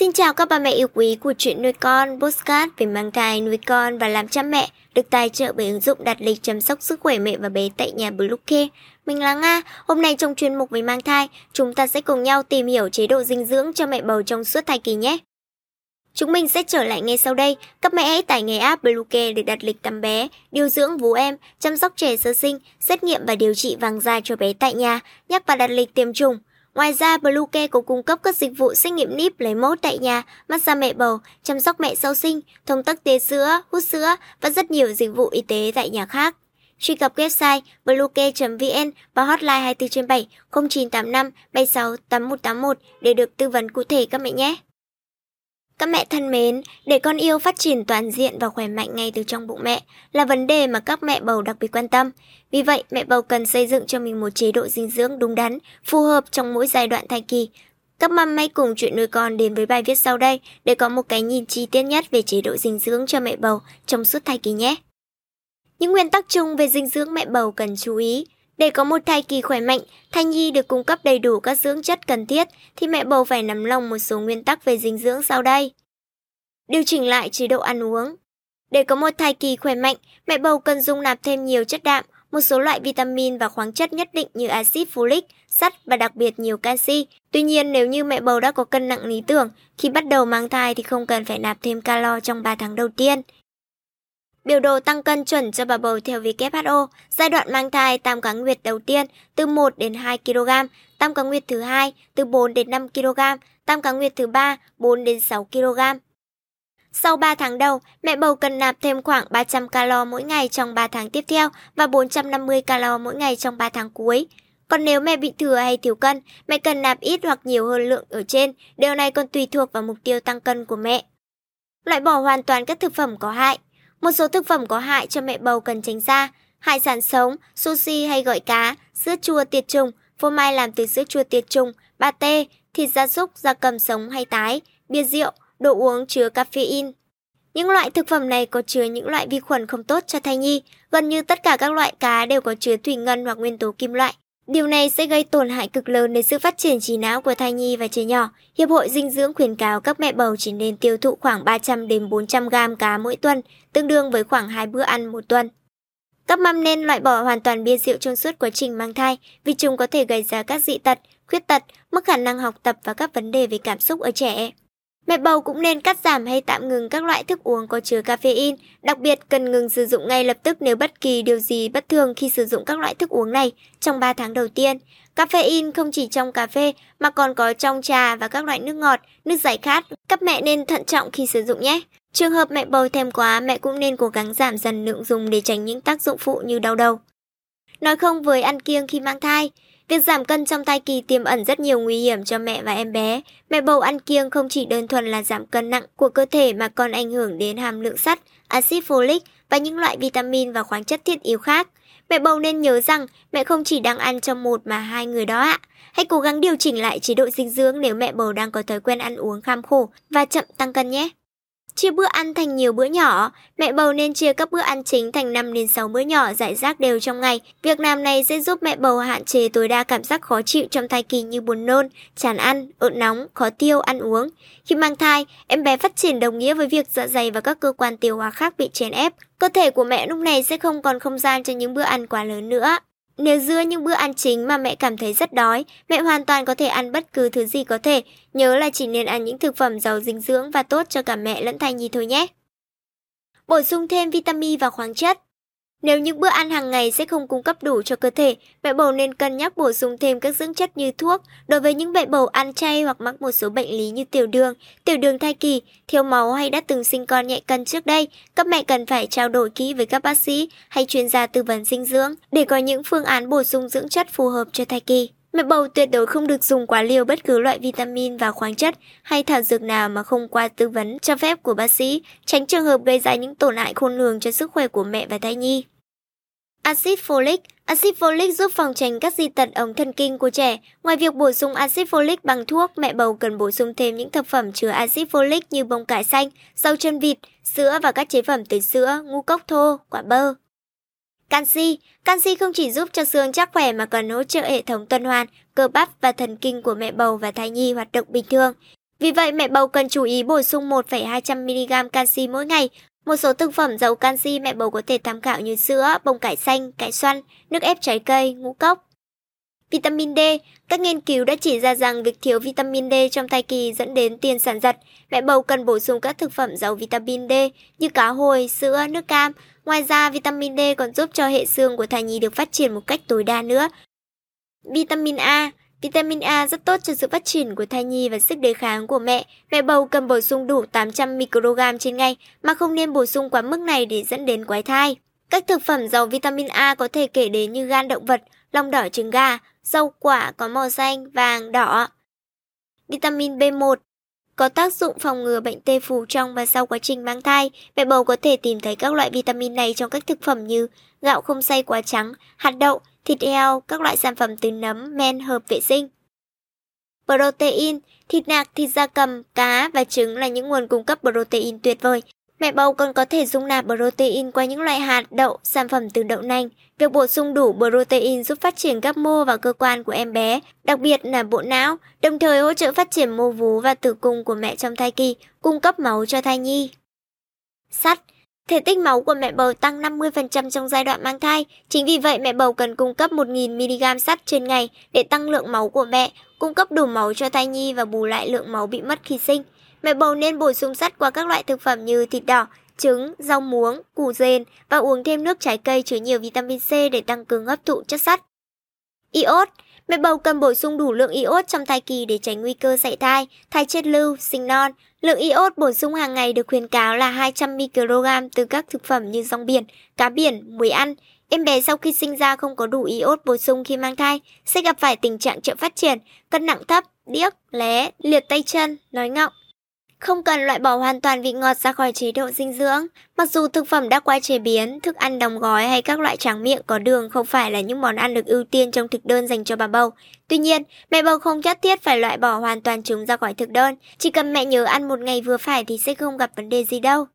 Xin chào các bà mẹ yêu quý của chuyện nuôi con, postcard về mang thai, nuôi con và làm cha mẹ, được tài trợ bởi ứng dụng đặt lịch chăm sóc sức khỏe mẹ và bé tại nhà Bluecare. Mình là Nga, hôm nay trong chuyên mục về mang thai, chúng ta sẽ cùng nhau tìm hiểu chế độ dinh dưỡng cho mẹ bầu trong suốt thai kỳ nhé. Chúng mình sẽ trở lại ngay sau đây. Các mẹ hãy tải ngay app Bluecare để đặt lịch tắm bé, điều dưỡng vú em, chăm sóc trẻ sơ sinh, xét nghiệm và điều trị vàng da cho bé tại nhà, nhắc và đặt lịch tiêm chủng. Ngoài ra, Bluecare cũng cung cấp các dịch vụ xét nghiệm níp lấy mẫu tại nhà, massage mẹ bầu, chăm sóc mẹ sau sinh, thông tắc tế sữa, hút sữa và rất nhiều dịch vụ y tế tại nhà khác. Truy cập website bluecare.vn và hotline 24 trên 7 0985 76 8181 để được tư vấn cụ thể các mẹ nhé. Các mẹ thân mến, để con yêu phát triển toàn diện và khỏe mạnh ngay từ trong bụng mẹ là vấn đề mà các mẹ bầu đặc biệt quan tâm. Vì vậy, mẹ bầu cần xây dựng cho mình một chế độ dinh dưỡng đúng đắn, phù hợp trong mỗi giai đoạn thai kỳ. Các mâm hãy cùng chuyện nuôi con đến với bài viết sau đây để có một cái nhìn chi tiết nhất về chế độ dinh dưỡng cho mẹ bầu trong suốt thai kỳ nhé. Những nguyên tắc chung về dinh dưỡng mẹ bầu cần chú ý. Để có một thai kỳ khỏe mạnh, thai nhi được cung cấp đầy đủ các dưỡng chất cần thiết thì mẹ bầu phải nắm lòng một số nguyên tắc về dinh dưỡng sau đây. Điều chỉnh lại chế độ ăn uống. Để có một thai kỳ khỏe mạnh, mẹ bầu cần dung nạp thêm nhiều chất đạm, một số loại vitamin và khoáng chất nhất định như axit folic, sắt và đặc biệt nhiều canxi. Tuy nhiên, nếu như mẹ bầu đã có cân nặng lý tưởng, khi bắt đầu mang thai thì không cần phải nạp thêm calo trong 3 tháng đầu tiên. Biểu đồ tăng cân chuẩn cho bà bầu theo WHO, giai đoạn mang thai tam cá nguyệt đầu tiên từ 1 đến 2 kg, tam cá nguyệt thứ hai từ 4 đến 5 kg, tam cá nguyệt thứ ba 4 đến 6 kg. Sau 3 tháng đầu, mẹ bầu cần nạp thêm khoảng 300 calo mỗi ngày trong 3 tháng tiếp theo và 450 calo mỗi ngày trong 3 tháng cuối. Còn nếu mẹ bị thừa hay thiếu cân, mẹ cần nạp ít hoặc nhiều hơn lượng ở trên, điều này còn tùy thuộc vào mục tiêu tăng cân của mẹ. Loại bỏ hoàn toàn các thực phẩm có hại. Một số thực phẩm có hại cho mẹ bầu cần tránh ra, hải sản sống, sushi hay gỏi cá, sữa chua tiệt trùng, phô mai làm từ sữa chua tiệt trùng, pate, thịt gia súc, gia cầm sống hay tái, bia rượu, đồ uống chứa caffeine. Những loại thực phẩm này có chứa những loại vi khuẩn không tốt cho thai nhi, gần như tất cả các loại cá đều có chứa thủy ngân hoặc nguyên tố kim loại. Điều này sẽ gây tổn hại cực lớn đến sự phát triển trí não của thai nhi và trẻ nhỏ. Hiệp hội dinh dưỡng khuyến cáo các mẹ bầu chỉ nên tiêu thụ khoảng 300 đến 400 gram cá mỗi tuần, tương đương với khoảng 2 bữa ăn một tuần. Các mâm nên loại bỏ hoàn toàn bia rượu trong suốt quá trình mang thai vì chúng có thể gây ra các dị tật, khuyết tật, mất khả năng học tập và các vấn đề về cảm xúc ở trẻ. Mẹ bầu cũng nên cắt giảm hay tạm ngừng các loại thức uống có chứa caffeine, đặc biệt cần ngừng sử dụng ngay lập tức nếu bất kỳ điều gì bất thường khi sử dụng các loại thức uống này trong 3 tháng đầu tiên. Caffeine không chỉ trong cà phê mà còn có trong trà và các loại nước ngọt, nước giải khát. Các mẹ nên thận trọng khi sử dụng nhé. Trường hợp mẹ bầu thèm quá, mẹ cũng nên cố gắng giảm dần lượng dùng để tránh những tác dụng phụ như đau đầu. Nói không với ăn kiêng khi mang thai. Việc giảm cân trong thai kỳ tiềm ẩn rất nhiều nguy hiểm cho mẹ và em bé. Mẹ bầu ăn kiêng không chỉ đơn thuần là giảm cân nặng của cơ thể mà còn ảnh hưởng đến hàm lượng sắt, axit folic và những loại vitamin và khoáng chất thiết yếu khác. Mẹ bầu nên nhớ rằng mẹ không chỉ đang ăn cho một mà hai người đó ạ. Hãy cố gắng điều chỉnh lại chế độ dinh dưỡng nếu mẹ bầu đang có thói quen ăn uống kham khổ và chậm tăng cân nhé. Chia bữa ăn thành nhiều bữa nhỏ, mẹ bầu nên chia các bữa ăn chính thành 5 đến 6 bữa nhỏ giải rác đều trong ngày. Việc làm này sẽ giúp mẹ bầu hạn chế tối đa cảm giác khó chịu trong thai kỳ như buồn nôn, chán ăn, ợn nóng, khó tiêu, ăn uống. Khi mang thai, em bé phát triển đồng nghĩa với việc dạ dày và các cơ quan tiêu hóa khác bị chèn ép. Cơ thể của mẹ lúc này sẽ không còn không gian cho những bữa ăn quá lớn nữa. Nếu giữa những bữa ăn chính mà mẹ cảm thấy rất đói, mẹ hoàn toàn có thể ăn bất cứ thứ gì có thể. Nhớ là chỉ nên ăn những thực phẩm giàu dinh dưỡng và tốt cho cả mẹ lẫn thai nhi thôi nhé. Bổ sung thêm vitamin và khoáng chất. Nếu những bữa ăn hàng ngày sẽ không cung cấp đủ cho cơ thể, mẹ bầu nên cân nhắc bổ sung thêm các dưỡng chất như thuốc. Đối với những mẹ bầu ăn chay hoặc mắc một số bệnh lý như tiểu đường, tiểu đường thai kỳ, thiếu máu hay đã từng sinh con nhẹ cân trước đây, các mẹ cần phải trao đổi kỹ với các bác sĩ hay chuyên gia tư vấn dinh dưỡng để có những phương án bổ sung dưỡng chất phù hợp cho thai kỳ. Mẹ bầu tuyệt đối không được dùng quá liều bất cứ loại vitamin và khoáng chất hay thảo dược nào mà không qua tư vấn cho phép của bác sĩ, tránh trường hợp gây ra những tổn hại khôn lường cho sức khỏe của mẹ và thai nhi. Acid folic Acid folic giúp phòng tránh các di tật ống thần kinh của trẻ. Ngoài việc bổ sung acid folic bằng thuốc, mẹ bầu cần bổ sung thêm những thực phẩm chứa acid folic như bông cải xanh, rau chân vịt, sữa và các chế phẩm từ sữa, ngũ cốc thô, quả bơ. Canxi Canxi không chỉ giúp cho xương chắc khỏe mà còn hỗ trợ hệ thống tuần hoàn, cơ bắp và thần kinh của mẹ bầu và thai nhi hoạt động bình thường. Vì vậy, mẹ bầu cần chú ý bổ sung 1,200mg canxi mỗi ngày. Một số thực phẩm giàu canxi mẹ bầu có thể tham khảo như sữa, bông cải xanh, cải xoăn, nước ép trái cây, ngũ cốc. Vitamin D, các nghiên cứu đã chỉ ra rằng việc thiếu vitamin D trong thai kỳ dẫn đến tiền sản giật. Mẹ bầu cần bổ sung các thực phẩm giàu vitamin D như cá hồi, sữa, nước cam. Ngoài ra, vitamin D còn giúp cho hệ xương của thai nhi được phát triển một cách tối đa nữa. Vitamin A Vitamin A rất tốt cho sự phát triển của thai nhi và sức đề kháng của mẹ. Mẹ bầu cần bổ sung đủ 800 microgram trên ngày mà không nên bổ sung quá mức này để dẫn đến quái thai. Các thực phẩm giàu vitamin A có thể kể đến như gan động vật, lòng đỏ trứng gà, rau quả có màu xanh, vàng, đỏ. Vitamin B1 có tác dụng phòng ngừa bệnh tê phù trong và sau quá trình mang thai. Mẹ bầu có thể tìm thấy các loại vitamin này trong các thực phẩm như gạo không xay quá trắng, hạt đậu, thịt heo, các loại sản phẩm từ nấm, men hợp vệ sinh. Protein, thịt nạc, thịt da cầm, cá và trứng là những nguồn cung cấp protein tuyệt vời. Mẹ bầu còn có thể dung nạp protein qua những loại hạt, đậu, sản phẩm từ đậu nành. Việc bổ sung đủ protein giúp phát triển các mô và cơ quan của em bé, đặc biệt là bộ não, đồng thời hỗ trợ phát triển mô vú và tử cung của mẹ trong thai kỳ, cung cấp máu cho thai nhi. Sắt Thể tích máu của mẹ bầu tăng 50% trong giai đoạn mang thai, chính vì vậy mẹ bầu cần cung cấp 1.000mg sắt trên ngày để tăng lượng máu của mẹ, cung cấp đủ máu cho thai nhi và bù lại lượng máu bị mất khi sinh. Mẹ bầu nên bổ sung sắt qua các loại thực phẩm như thịt đỏ, trứng, rau muống, củ dền và uống thêm nước trái cây chứa nhiều vitamin C để tăng cường hấp thụ chất sắt. Iốt Mẹ bầu cần bổ sung đủ lượng iốt trong thai kỳ để tránh nguy cơ sảy thai, thai chết lưu, sinh non. Lượng iốt bổ sung hàng ngày được khuyến cáo là 200 microgram từ các thực phẩm như rong biển, cá biển, muối ăn. Em bé sau khi sinh ra không có đủ iốt bổ sung khi mang thai sẽ gặp phải tình trạng chậm phát triển, cân nặng thấp, điếc, lé, liệt tay chân, nói ngọng. Không cần loại bỏ hoàn toàn vị ngọt ra khỏi chế độ dinh dưỡng. Mặc dù thực phẩm đã qua chế biến, thức ăn đóng gói hay các loại tráng miệng có đường không phải là những món ăn được ưu tiên trong thực đơn dành cho bà bầu. Tuy nhiên, mẹ bầu không nhất thiết phải loại bỏ hoàn toàn chúng ra khỏi thực đơn. Chỉ cần mẹ nhớ ăn một ngày vừa phải thì sẽ không gặp vấn đề gì đâu.